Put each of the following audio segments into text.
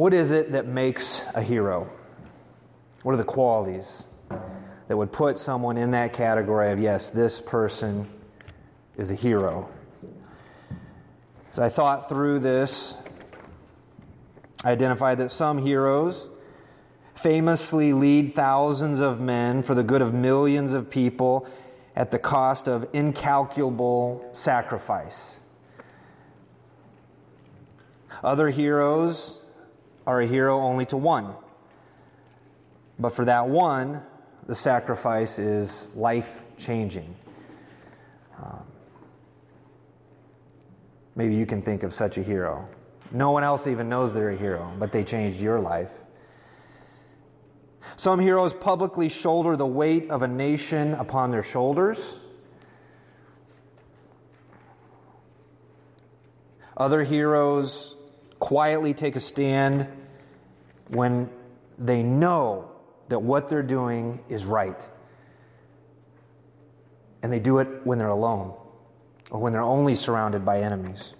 What is it that makes a hero? What are the qualities that would put someone in that category of, yes, this person is a hero? As I thought through this, I identified that some heroes famously lead thousands of men for the good of millions of people at the cost of incalculable sacrifice. Other heroes are a hero only to one. But for that one, the sacrifice is life changing. Um, maybe you can think of such a hero. No one else even knows they're a hero, but they changed your life. Some heroes publicly shoulder the weight of a nation upon their shoulders. Other heroes quietly take a stand when they know that what they're doing is right. And they do it when they're alone or when they're only surrounded by enemies.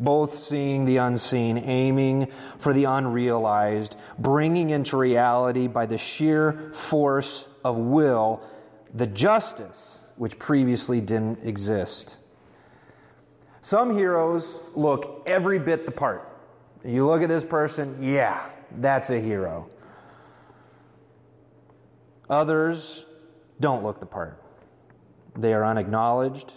Both seeing the unseen, aiming for the unrealized, bringing into reality by the sheer force of will the justice which previously didn't exist. Some heroes look every bit the part. You look at this person, yeah, that's a hero. Others don't look the part. They are unacknowledged,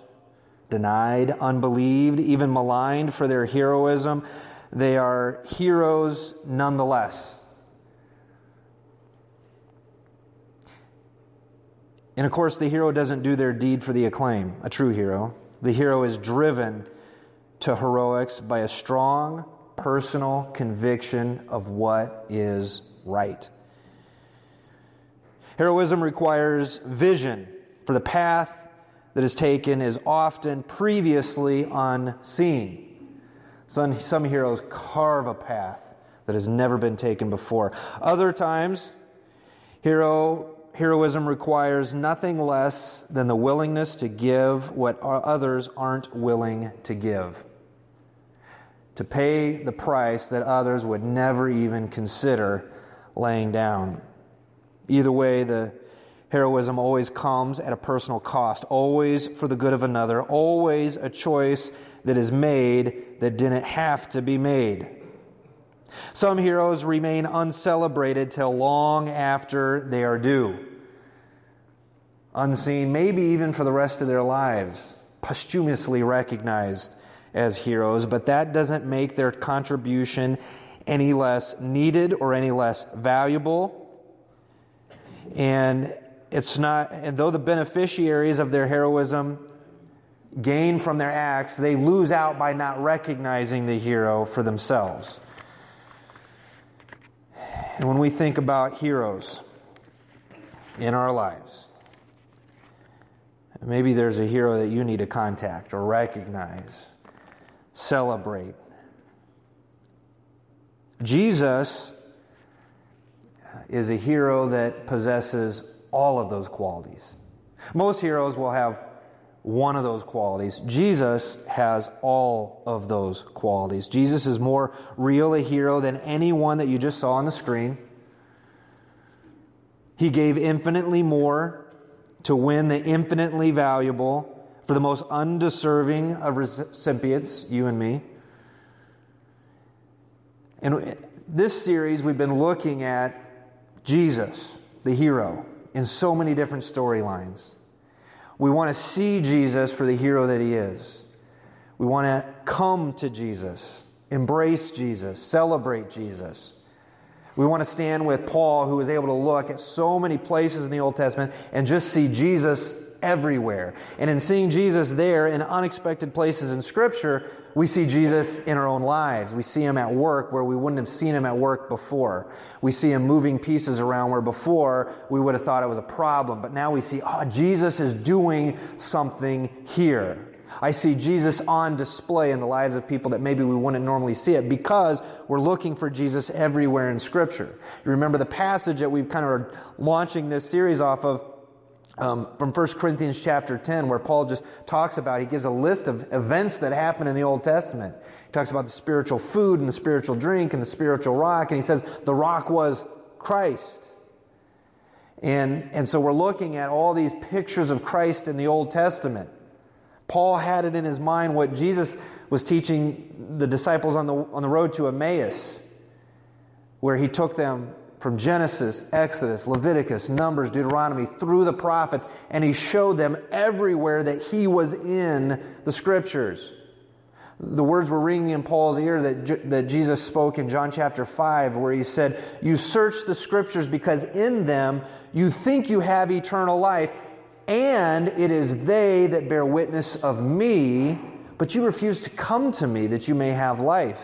denied, unbelieved, even maligned for their heroism. They are heroes nonetheless. And of course, the hero doesn't do their deed for the acclaim, a true hero. The hero is driven to heroics by a strong, personal conviction of what is right. Heroism requires vision, for the path that is taken is often previously unseen. Some, some heroes carve a path that has never been taken before. Other times, hero, heroism requires nothing less than the willingness to give what others aren't willing to give to pay the price that others would never even consider laying down. Either way, the heroism always comes at a personal cost, always for the good of another, always a choice that is made that didn't have to be made. Some heroes remain uncelebrated till long after they are due. Unseen, maybe even for the rest of their lives, posthumously recognized as heroes, but that doesn't make their contribution any less needed or any less valuable. And it's not, and though the beneficiaries of their heroism gain from their acts, they lose out by not recognizing the hero for themselves. And when we think about heroes in our lives, maybe there's a hero that you need to contact or recognize celebrate. Jesus is a hero that possesses all of those qualities. Most heroes will have one of those qualities. Jesus has all of those qualities. Jesus is more real a hero than anyone that you just saw on the screen. He gave infinitely more to win the infinitely valuable for the most undeserving of recipients, you and me. And this series, we've been looking at Jesus, the hero, in so many different storylines. We want to see Jesus for the hero that he is. We want to come to Jesus, embrace Jesus, celebrate Jesus. We want to stand with Paul, who was able to look at so many places in the Old Testament and just see Jesus everywhere. And in seeing Jesus there in unexpected places in Scripture, we see Jesus in our own lives. We see him at work where we wouldn't have seen him at work before. We see him moving pieces around where before we would have thought it was a problem. But now we see, oh, Jesus is doing something here. I see Jesus on display in the lives of people that maybe we wouldn't normally see it because we're looking for Jesus everywhere in Scripture. You remember the passage that we've kind of are launching this series off of um, from 1 Corinthians chapter 10, where Paul just talks about, he gives a list of events that happen in the Old Testament. He talks about the spiritual food and the spiritual drink and the spiritual rock, and he says the rock was Christ. And, and so we're looking at all these pictures of Christ in the Old Testament. Paul had it in his mind what Jesus was teaching the disciples on the, on the road to Emmaus, where he took them from Genesis, Exodus, Leviticus, Numbers, Deuteronomy, through the prophets, and he showed them everywhere that he was in the scriptures. The words were ringing in Paul's ear that, that Jesus spoke in John chapter 5, where he said, You search the scriptures because in them you think you have eternal life, and it is they that bear witness of me, but you refuse to come to me that you may have life.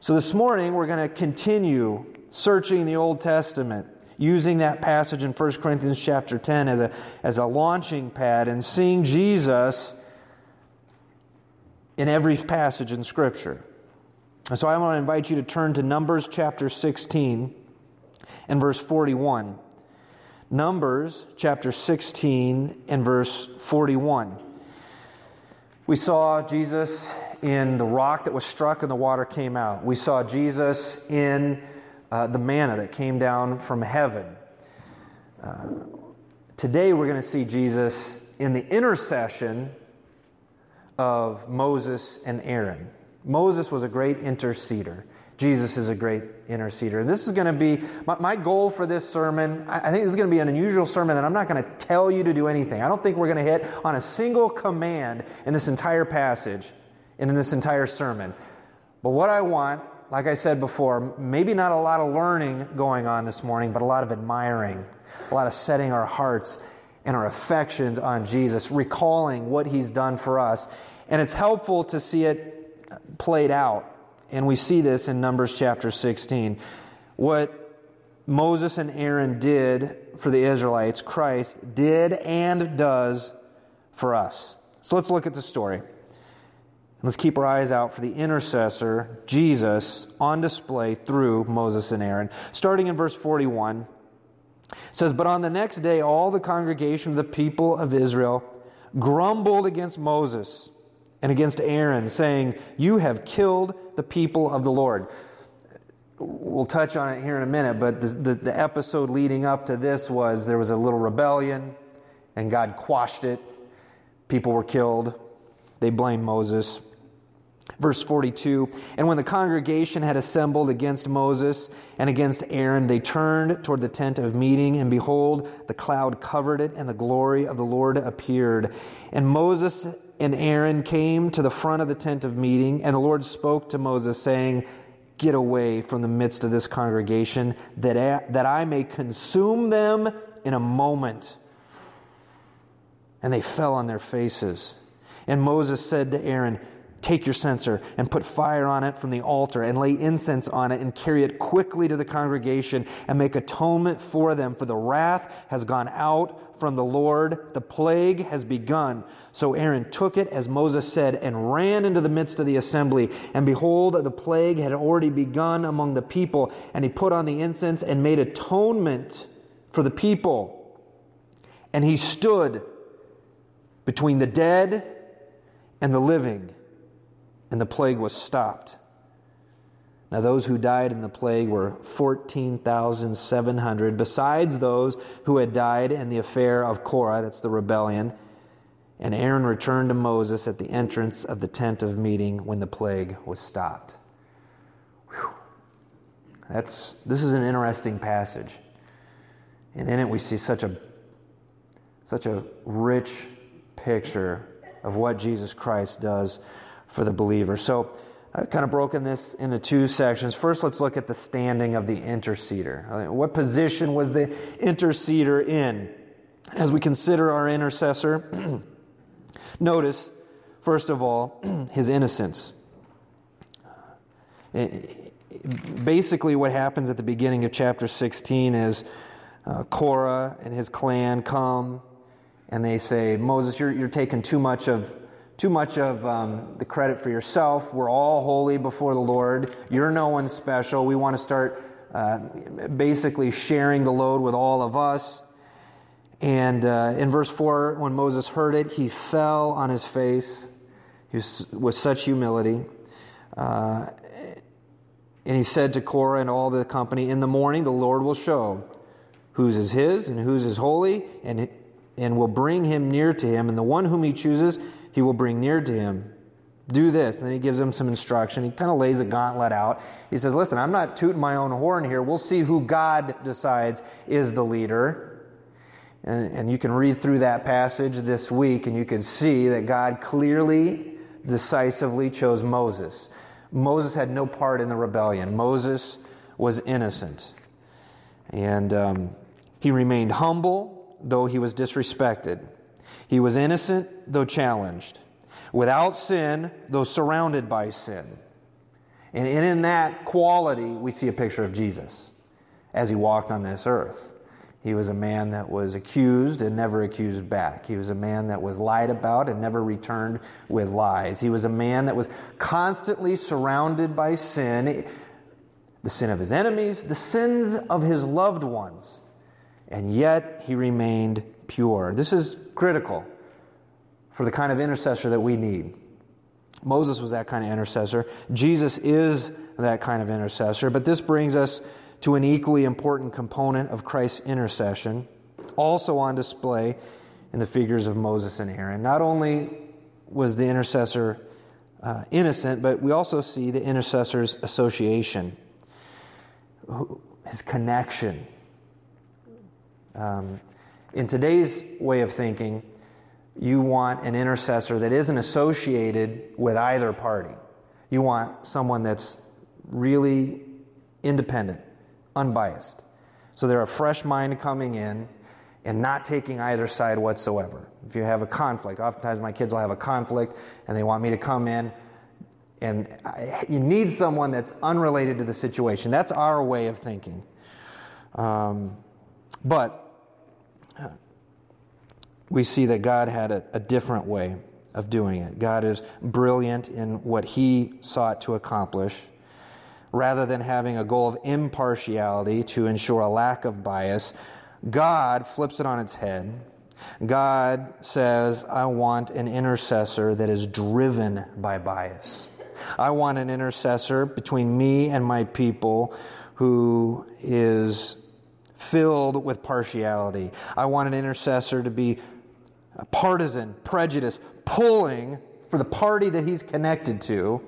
So this morning we're going to continue searching the Old Testament, using that passage in 1 Corinthians chapter 10 as a, as a launching pad and seeing Jesus in every passage in Scripture. And so I want to invite you to turn to Numbers chapter 16 and verse 41. Numbers chapter 16 and verse 41. We saw Jesus in the rock that was struck and the water came out. We saw Jesus in uh, the manna that came down from heaven. Uh, today we're going to see Jesus in the intercession of Moses and Aaron. Moses was a great interceder. Jesus is a great interceder. And this is going to be my, my goal for this sermon. I, I think this is going to be an unusual sermon that I'm not going to tell you to do anything. I don't think we're going to hit on a single command in this entire passage and in this entire sermon. But what I want like I said before, maybe not a lot of learning going on this morning, but a lot of admiring, a lot of setting our hearts and our affections on Jesus, recalling what he's done for us. And it's helpful to see it played out. And we see this in Numbers chapter 16. What Moses and Aaron did for the Israelites, Christ did and does for us. So let's look at the story. Let's keep our eyes out for the intercessor, Jesus, on display through Moses and Aaron. Starting in verse 41, says, But on the next day, all the congregation of the people of Israel grumbled against Moses and against Aaron, saying, You have killed the people of the Lord. We'll touch on it here in a minute, but the, the, the episode leading up to this was there was a little rebellion, and God quashed it. People were killed. They blamed Moses. Verse 42 And when the congregation had assembled against Moses and against Aaron, they turned toward the tent of meeting, and behold, the cloud covered it, and the glory of the Lord appeared. And Moses and Aaron came to the front of the tent of meeting, and the Lord spoke to Moses, saying, Get away from the midst of this congregation, that I, that I may consume them in a moment. And they fell on their faces. And Moses said to Aaron, Take your censer and put fire on it from the altar and lay incense on it and carry it quickly to the congregation and make atonement for them, for the wrath has gone out from the Lord. The plague has begun. So Aaron took it as Moses said and ran into the midst of the assembly. And behold, the plague had already begun among the people. And he put on the incense and made atonement for the people. And he stood between the dead and the living and the plague was stopped. Now, those who died in the plague were 14,700, besides those who had died in the affair of Korah, that's the rebellion. And Aaron returned to Moses at the entrance of the tent of meeting when the plague was stopped. That's, this is an interesting passage. And in it, we see such a, such a rich picture of what Jesus Christ does for the believer. So I've kind of broken this into two sections. First, let's look at the standing of the interceder. What position was the interceder in? As we consider our intercessor, notice, first of all, his innocence. Basically, what happens at the beginning of chapter 16 is uh, Korah and his clan come and they say, Moses, you're, you're taking too much of too much of um, the credit for yourself. We're all holy before the Lord. You're no one special. We want to start uh, basically sharing the load with all of us. And uh, in verse 4, when Moses heard it, he fell on his face he was, with such humility. Uh, and he said to Korah and all the company, In the morning the Lord will show whose is his and whose is holy, and, and will bring him near to him. And the one whom he chooses, he will bring near to him. Do this. And then he gives them some instruction. He kind of lays a gauntlet out. He says, Listen, I'm not tooting my own horn here. We'll see who God decides is the leader. And, and you can read through that passage this week and you can see that God clearly, decisively chose Moses. Moses had no part in the rebellion. Moses was innocent. And um, he remained humble, though he was disrespected. He was innocent, though challenged. Without sin, though surrounded by sin. And in that quality, we see a picture of Jesus as he walked on this earth. He was a man that was accused and never accused back. He was a man that was lied about and never returned with lies. He was a man that was constantly surrounded by sin, the sin of his enemies, the sins of his loved ones. And yet he remained pure. This is critical for the kind of intercessor that we need. Moses was that kind of intercessor. Jesus is that kind of intercessor. But this brings us to an equally important component of Christ's intercession, also on display in the figures of Moses and Aaron. Not only was the intercessor uh, innocent, but we also see the intercessor's association, his connection. Um, in today's way of thinking, you want an intercessor that isn't associated with either party. You want someone that's really independent, unbiased. So they're a fresh mind coming in and not taking either side whatsoever. If you have a conflict, oftentimes my kids will have a conflict and they want me to come in and I, you need someone that's unrelated to the situation. That's our way of thinking. Um, but we see that God had a, a different way of doing it. God is brilliant in what he sought to accomplish rather than having a goal of impartiality to ensure a lack of bias, God flips it on its head. God says, I want an intercessor that is driven by bias. I want an intercessor between me and my people who is filled with partiality. I want an intercessor to be partisan, prejudice, pulling for the party that he's connected to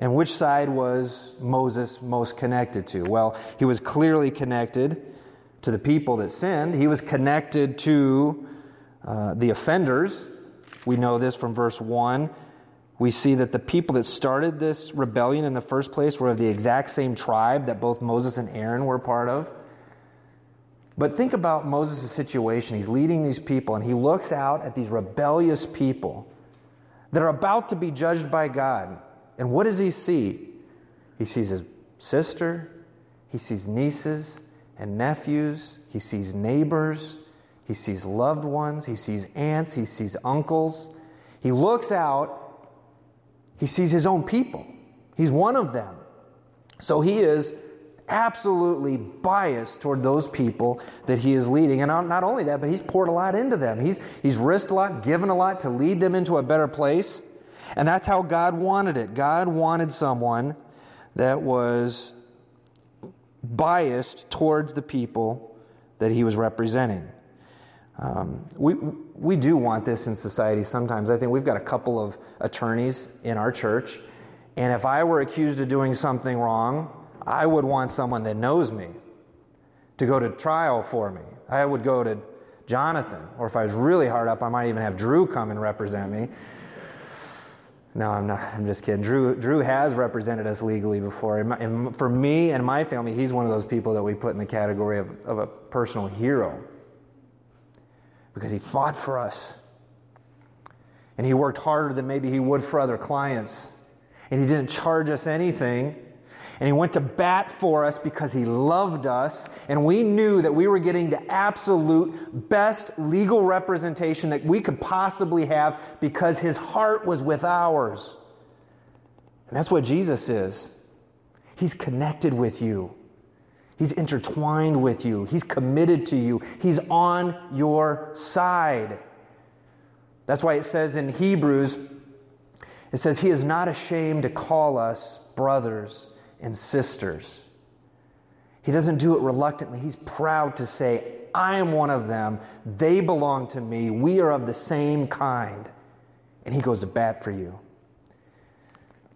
and which side was Moses most connected to? Well, he was clearly connected to the people that sinned. He was connected to uh, the offenders. We know this from verse 1. We see that the people that started this rebellion in the first place were of the exact same tribe that both Moses and Aaron were part of. But think about Moses' situation. He's leading these people, and he looks out at these rebellious people that are about to be judged by God. And what does he see? He sees his sister, he sees nieces and nephews, he sees neighbors, he sees loved ones, he sees aunts, he sees uncles. He looks out, he sees his own people. He's one of them. So he is absolutely biased toward those people that he is leading. And not only that, but he's poured a lot into them. He's, he's risked a lot, given a lot to lead them into a better place. And that's how God wanted it. God wanted someone that was biased towards the people that he was representing. Um, we, we do want this in society sometimes. I think we've got a couple of attorneys in our church, and if I were accused of doing something wrong, I would want someone that knows me to go to trial for me. I would go to Jonathan, or if I was really hard up, I might even have Drew come and represent me. No, I'm not. I'm just kidding. Drew, Drew has represented us legally before. And, for me and my family, he's one of those people that we put in the category of, of a personal hero because he fought for us. And he worked harder than maybe he would for other clients. And he didn't charge us anything. And he went to bat for us because he loved us. And we knew that we were getting the absolute best legal representation that we could possibly have because his heart was with ours. And that's what Jesus is. He's connected with you. He's intertwined with you. He's committed to you. He's on your side. That's why it says in Hebrews, it says, He is not ashamed to call us brothers and sisters. He doesn't do it reluctantly. He's proud to say, I am one of them. They belong to me. We are of the same kind. And He goes to bat for you.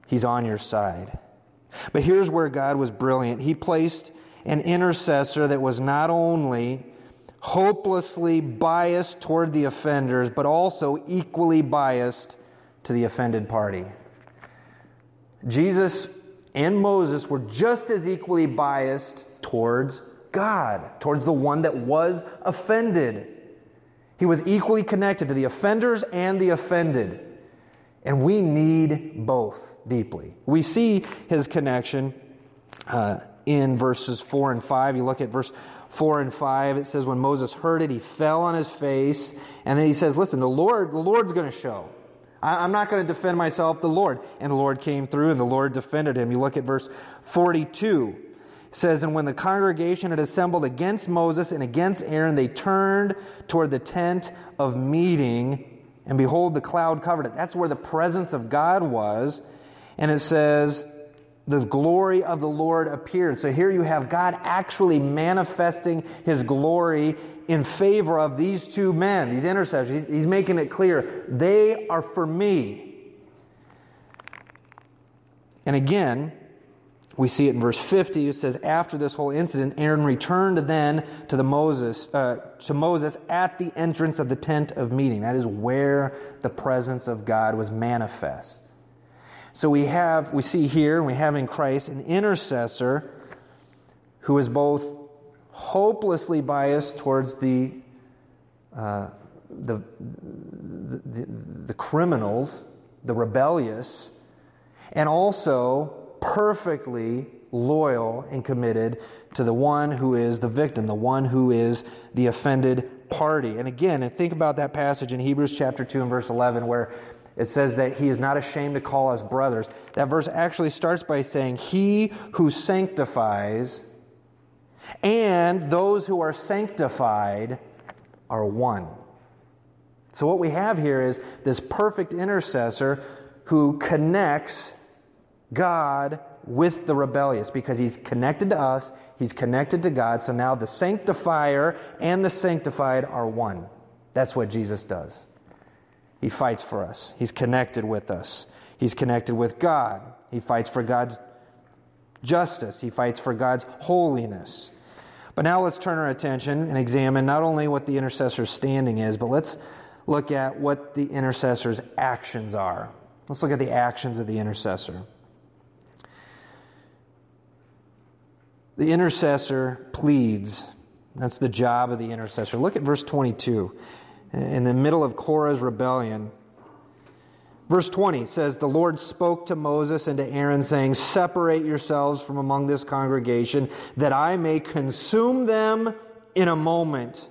He's on your side. But here's where God was brilliant. He placed an intercessor that was not only hopelessly biased toward the offenders, but also equally biased to the offended party. Jesus and Moses were just as equally biased towards God, towards the one that was offended. He was equally connected to the offenders and the offended. And we need both deeply. We see his connection uh, in verses 4 and 5. You look at verse 4 and 5, it says, When Moses heard it, he fell on his face. And then he says, Listen, the Lord, the Lord's going to show. I'm not going to defend myself, the Lord. And the Lord came through and the Lord defended him. You look at verse 42. It says, And when the congregation had assembled against Moses and against Aaron, they turned toward the tent of meeting, and behold, the cloud covered it. That's where the presence of God was. And it says, the glory of the Lord appeared. So here you have God actually manifesting his glory in favor of these two men, these intercessors. He's making it clear they are for me. And again, we see it in verse 50. It says, After this whole incident, Aaron returned then to, the Moses, uh, to Moses at the entrance of the tent of meeting. That is where the presence of God was manifest. So we have, we see here, we have in Christ an intercessor who is both hopelessly biased towards the, uh, the, the, the, the criminals, the rebellious, and also perfectly loyal and committed to the one who is the victim, the one who is the offended party. And again, and think about that passage in Hebrews chapter 2 and verse 11 where it says that he is not ashamed to call us brothers. That verse actually starts by saying, He who sanctifies and those who are sanctified are one. So, what we have here is this perfect intercessor who connects God with the rebellious because he's connected to us, he's connected to God. So now the sanctifier and the sanctified are one. That's what Jesus does. He fights for us. He's connected with us. He's connected with God. He fights for God's justice. He fights for God's holiness. But now let's turn our attention and examine not only what the intercessor's standing is, but let's look at what the intercessor's actions are. Let's look at the actions of the intercessor. The intercessor pleads. That's the job of the intercessor. Look at verse 22 in the middle of Korah's rebellion. Verse 20 says, The Lord spoke to Moses and to Aaron, saying, Separate yourselves from among this congregation, that I may consume them in a moment.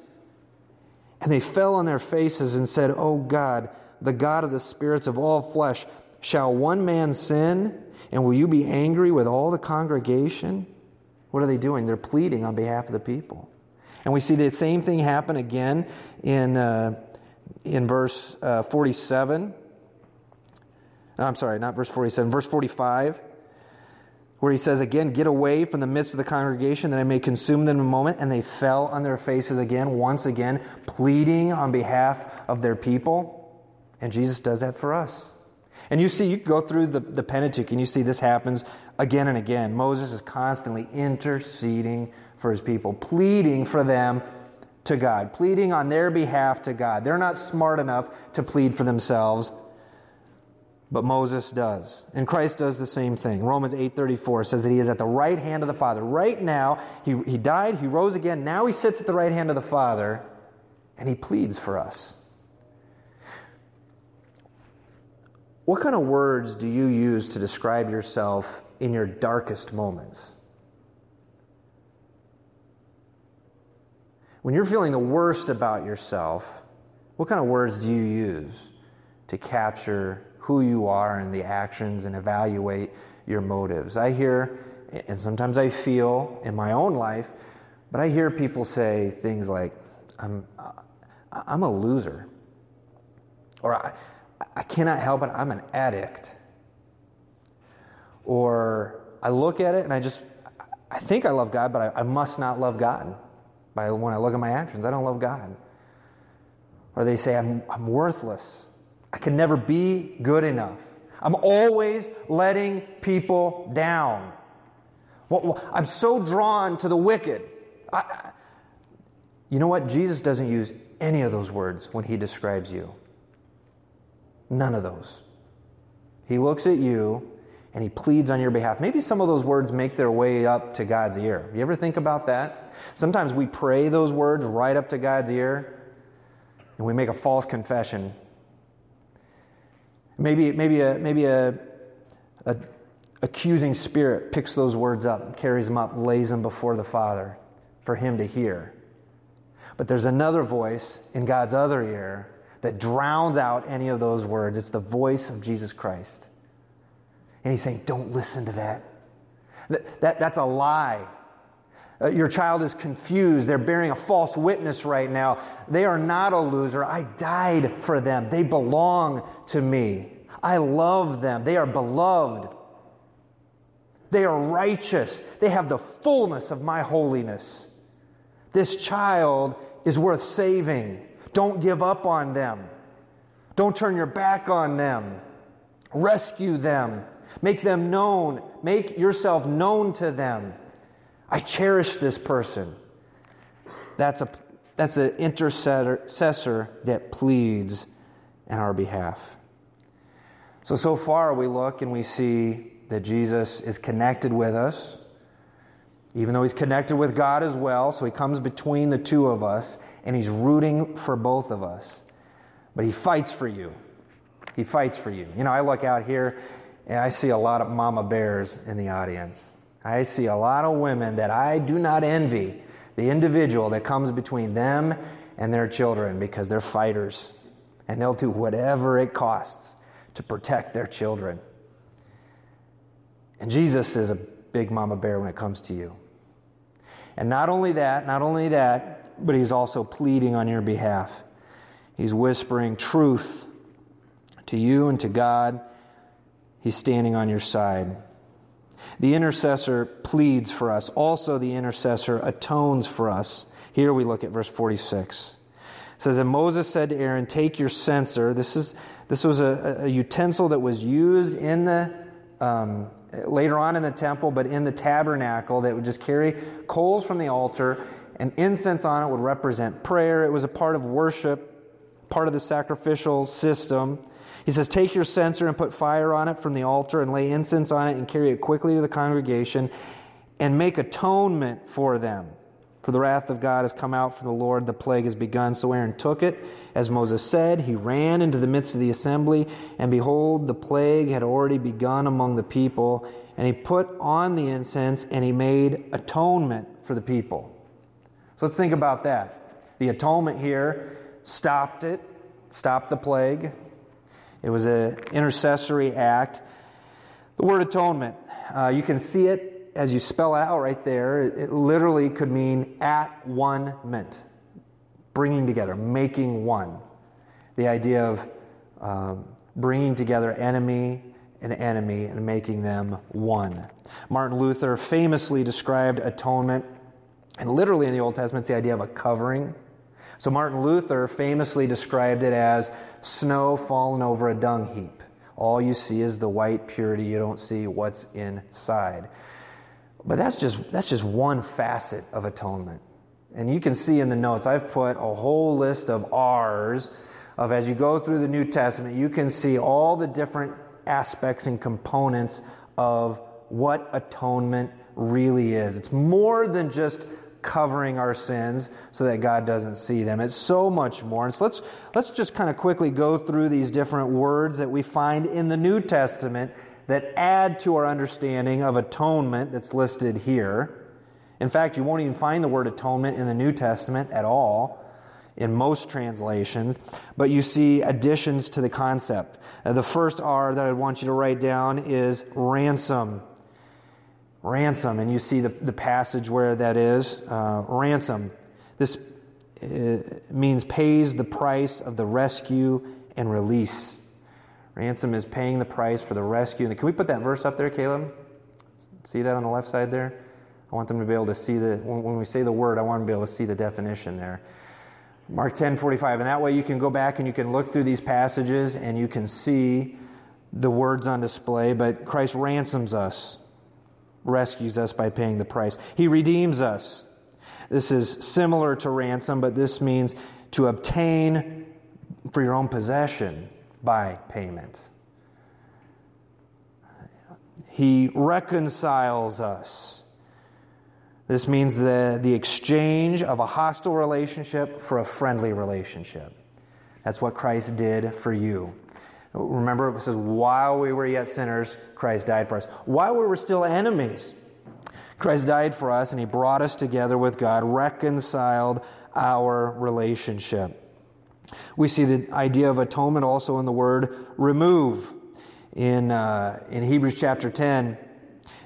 And they fell on their faces and said, O God, the God of the spirits of all flesh, shall one man sin? And will you be angry with all the congregation? What are they doing? They're pleading on behalf of the people. And we see the same thing happen again in, uh, in verse uh, 47. I'm sorry, not verse 47, verse 45, where he says again, Get away from the midst of the congregation that I may consume them in a moment. And they fell on their faces again, once again, pleading on behalf of their people. And Jesus does that for us. And you see, you go through the, the Pentateuch and you see this happens again and again. Moses is constantly interceding for his people, pleading for them to God, pleading on their behalf to God. They're not smart enough to plead for themselves, but Moses does. And Christ does the same thing. Romans 8:34 says that he is at the right hand of the Father. Right now, he, he died, he rose again, now he sits at the right hand of the Father, and he pleads for us. What kind of words do you use to describe yourself in your darkest moments? When you're feeling the worst about yourself, what kind of words do you use to capture who you are and the actions and evaluate your motives? I hear and sometimes I feel in my own life, but I hear people say things like, I'm, I'm a loser. Or I, I cannot help it, I'm an addict. Or I look at it and I just, I think I love God, but I, I must not love God. By when I look at my actions, I don't love God. Or they say, I'm, I'm worthless. I can never be good enough. I'm always letting people down. I'm so drawn to the wicked. I, you know what? Jesus doesn't use any of those words when he describes you. None of those. He looks at you and he pleads on your behalf. Maybe some of those words make their way up to God's ear. You ever think about that? Sometimes we pray those words right up to God's ear and we make a false confession. Maybe, maybe, a, maybe a, a accusing spirit picks those words up, carries them up, lays them before the Father for him to hear. But there's another voice in God's other ear that drowns out any of those words. It's the voice of Jesus Christ. And he's saying, don't listen to that. that, that that's a lie. Uh, your child is confused. They're bearing a false witness right now. They are not a loser. I died for them. They belong to me. I love them. They are beloved. They are righteous. They have the fullness of my holiness. This child is worth saving. Don't give up on them. Don't turn your back on them. Rescue them. Make them known. Make yourself known to them. I cherish this person. That's a that's an intercessor that pleads in our behalf. So so far we look and we see that Jesus is connected with us, even though he's connected with God as well. So he comes between the two of us and he's rooting for both of us. But he fights for you. He fights for you. You know, I look out here and I see a lot of mama bears in the audience. I see a lot of women that I do not envy the individual that comes between them and their children because they're fighters and they'll do whatever it costs to protect their children. And Jesus is a big mama bear when it comes to you. And not only that, not only that, but he's also pleading on your behalf. He's whispering truth to you and to God. He's standing on your side. The intercessor pleads for us. Also, the intercessor atones for us. Here we look at verse 46. It says, And Moses said to Aaron, Take your censer. This, is, this was a, a utensil that was used in the, um, later on in the temple, but in the tabernacle that would just carry coals from the altar, and incense on it would represent prayer. It was a part of worship, part of the sacrificial system. He says, Take your censer and put fire on it from the altar and lay incense on it and carry it quickly to the congregation and make atonement for them. For the wrath of God has come out from the Lord, the plague has begun. So Aaron took it, as Moses said. He ran into the midst of the assembly, and behold, the plague had already begun among the people. And he put on the incense and he made atonement for the people. So let's think about that. The atonement here stopped it, stopped the plague, it was an intercessory act. The word atonement, uh, you can see it as you spell it out right there. It, it literally could mean at one meant, bringing together, making one. The idea of um, bringing together enemy and enemy and making them one. Martin Luther famously described atonement, and literally in the Old Testament, it's the idea of a covering. So Martin Luther famously described it as snow fallen over a dung heap. All you see is the white purity. You don't see what's inside. But that's just, that's just one facet of atonement. And you can see in the notes, I've put a whole list of R's of as you go through the New Testament, you can see all the different aspects and components of what atonement really is. It's more than just covering our sins so that God doesn't see them. It's so much more. And so let's, let's just kind of quickly go through these different words that we find in the New Testament that add to our understanding of atonement that's listed here. In fact, you won't even find the word atonement in the New Testament at all in most translations, but you see additions to the concept. Uh, the first R that I want you to write down is ransom. Ransom, and you see the, the passage where that is. Uh, ransom. This uh, means pays the price of the rescue and release. Ransom is paying the price for the rescue. Can we put that verse up there, Caleb? See that on the left side there? I want them to be able to see the, when we say the word, I want them to be able to see the definition there. Mark 10 45. And that way you can go back and you can look through these passages and you can see the words on display. But Christ ransoms us, rescues us by paying the price. He redeems us. This is similar to ransom, but this means to obtain for your own possession by payment. He reconciles us. This means the, the exchange of a hostile relationship for a friendly relationship. That's what Christ did for you. Remember, it says, while we were yet sinners, Christ died for us. While we were still enemies, Christ died for us and he brought us together with God, reconciled our relationship. We see the idea of atonement also in the word remove. In, uh, in Hebrews chapter 10,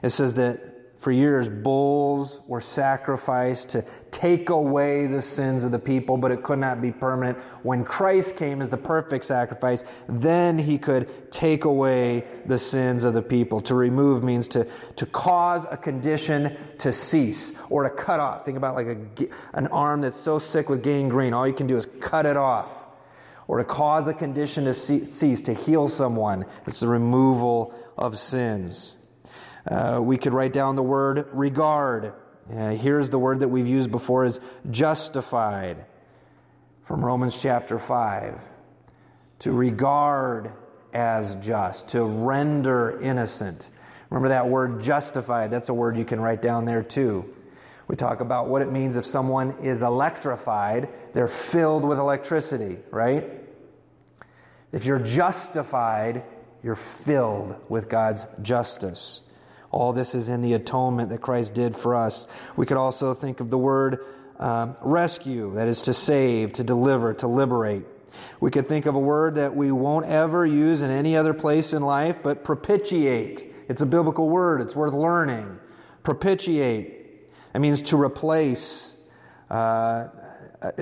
it says that for years, bulls were sacrificed to take away the sins of the people, but it could not be permanent. When Christ came as the perfect sacrifice, then he could take away the sins of the people. To remove means to, to cause a condition to cease or to cut off. Think about like a, an arm that's so sick with gangrene, all you can do is cut it off. Or to cause a condition to cease, to heal someone. It's the removal of sins. Uh, we could write down the word regard. Uh, here's the word that we've used before is justified from Romans chapter 5. To regard as just, to render innocent. Remember that word justified, that's a word you can write down there too. We talk about what it means if someone is electrified, they're filled with electricity, right? If you're justified, you're filled with God's justice. All this is in the atonement that Christ did for us. We could also think of the word um, rescue, that is to save, to deliver, to liberate. We could think of a word that we won't ever use in any other place in life, but propitiate. It's a biblical word, it's worth learning. Propitiate. That means to replace, uh,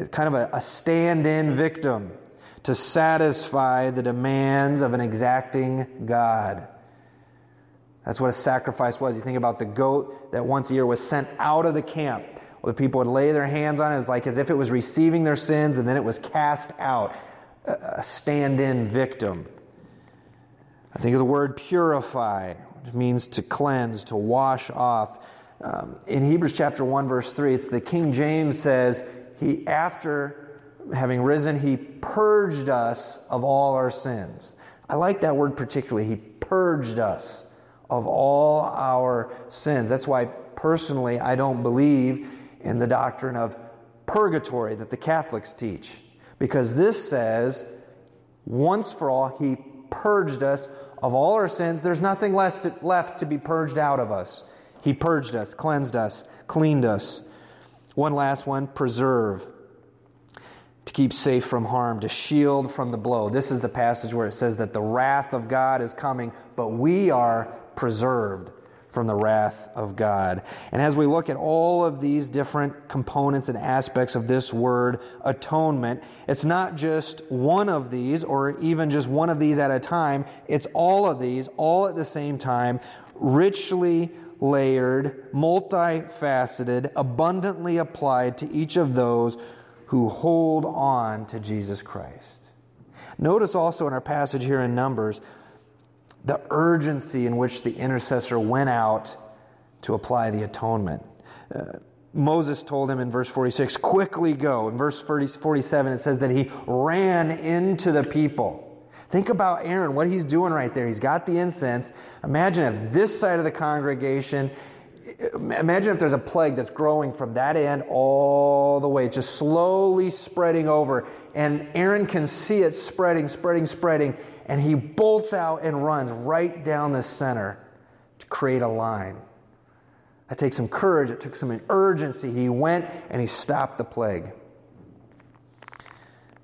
kind of a, a stand in victim, to satisfy the demands of an exacting God. That's what a sacrifice was. You think about the goat that once a year was sent out of the camp. Well, the people would lay their hands on it. It was like as if it was receiving their sins and then it was cast out. A stand in victim. I think of the word purify, which means to cleanse, to wash off. Um, in Hebrews chapter 1, verse 3, it's the King James says, He, after having risen, He purged us of all our sins. I like that word particularly. He purged us of all our sins. That's why personally I don't believe in the doctrine of purgatory that the Catholics teach. Because this says, once for all, He purged us of all our sins. There's nothing left to, left to be purged out of us. He purged us, cleansed us, cleaned us. One last one preserve. To keep safe from harm, to shield from the blow. This is the passage where it says that the wrath of God is coming, but we are preserved from the wrath of God. And as we look at all of these different components and aspects of this word atonement, it's not just one of these or even just one of these at a time. It's all of these, all at the same time, richly layered, multifaceted, abundantly applied to each of those who hold on to Jesus Christ. Notice also in our passage here in Numbers the urgency in which the intercessor went out to apply the atonement. Uh, Moses told him in verse 46, quickly go. In verse 47, it says that he ran into the people. Think about Aaron, what he's doing right there. He's got the incense. Imagine if this side of the congregation, imagine if there's a plague that's growing from that end all the way, just slowly spreading over. And Aaron can see it spreading, spreading, spreading and he bolts out and runs right down the center to create a line. That takes some courage, it took some urgency. He went and he stopped the plague.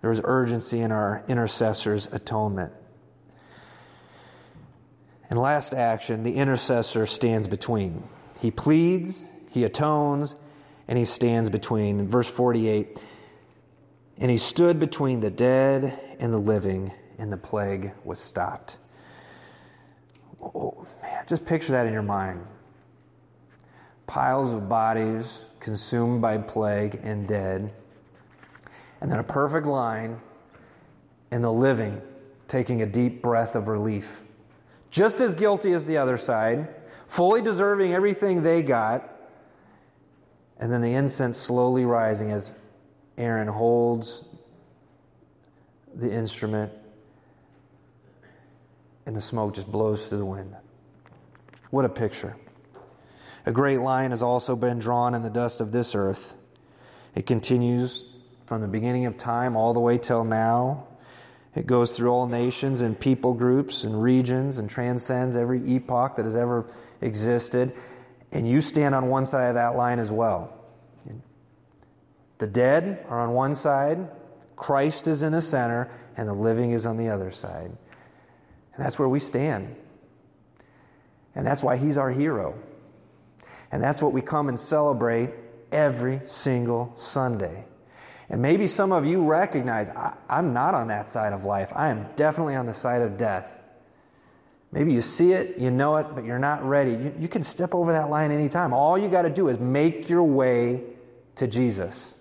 There was urgency in our intercessor's atonement. And last action, the intercessor stands between. He pleads, he atones, and he stands between. Verse 48 And he stood between the dead and the living, and the plague was stopped. Oh, man, just picture that in your mind. Piles of bodies consumed by plague and dead, and then a perfect line, and the living taking a deep breath of relief. Just as guilty as the other side, fully deserving everything they got, and then the incense slowly rising as Aaron holds the instrument and the smoke just blows through the wind. What a picture. A great line has also been drawn in the dust of this earth. It continues from the beginning of time all the way till now. It goes through all nations and people groups and regions and transcends every epoch that has ever existed. And you stand on one side of that line as well. The dead are on one side, Christ is in the center, and the living is on the other side. And that's where we stand. And that's why he's our hero. And that's what we come and celebrate every single Sunday. And maybe some of you recognize I, am not on that side of life. I am definitely on the side of death. Maybe you see it, you know it, but you're not ready. You, you can step over that line anytime. All you got to do is make your way to Jesus.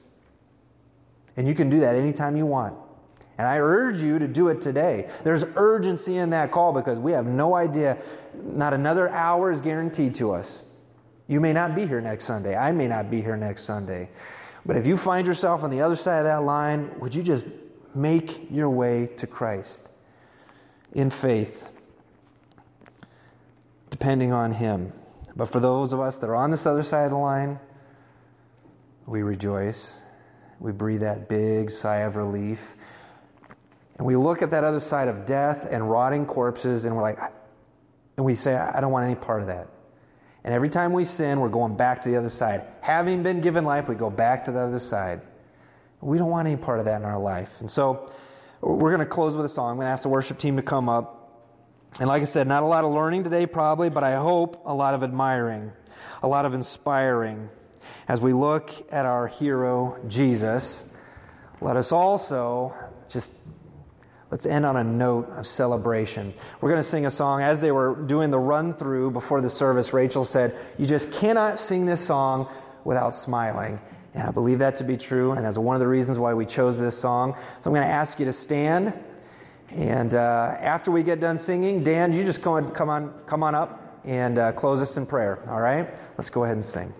And you can do that anytime you want. And I urge you to do it today. There's urgency in that call because we have no idea, not another hour is guaranteed to us. You may not be here next Sunday. I may not be here next Sunday. But if you find yourself on the other side of that line, would you just make your way to Christ in faith, depending on Him? But for those of us that are on this other side of the line, we rejoice. We breathe that big sigh of relief. And we look at that other side of death and rotting corpses, and we're like, and we say, I don't want any part of that. And every time we sin, we're going back to the other side. Having been given life, we go back to the other side. We don't want any part of that in our life. And so we're going to close with a song. I'm going to ask the worship team to come up. And like I said, not a lot of learning today, probably, but I hope a lot of admiring, a lot of inspiring. As we look at our hero, Jesus, let us also just Let's end on a note of celebration. We're going to sing a song. As they were doing the run through before the service, Rachel said, You just cannot sing this song without smiling. And I believe that to be true, and that's one of the reasons why we chose this song. So I'm going to ask you to stand. And uh, after we get done singing, Dan, you just come on, come on, come on up and uh, close us in prayer. All right? Let's go ahead and sing.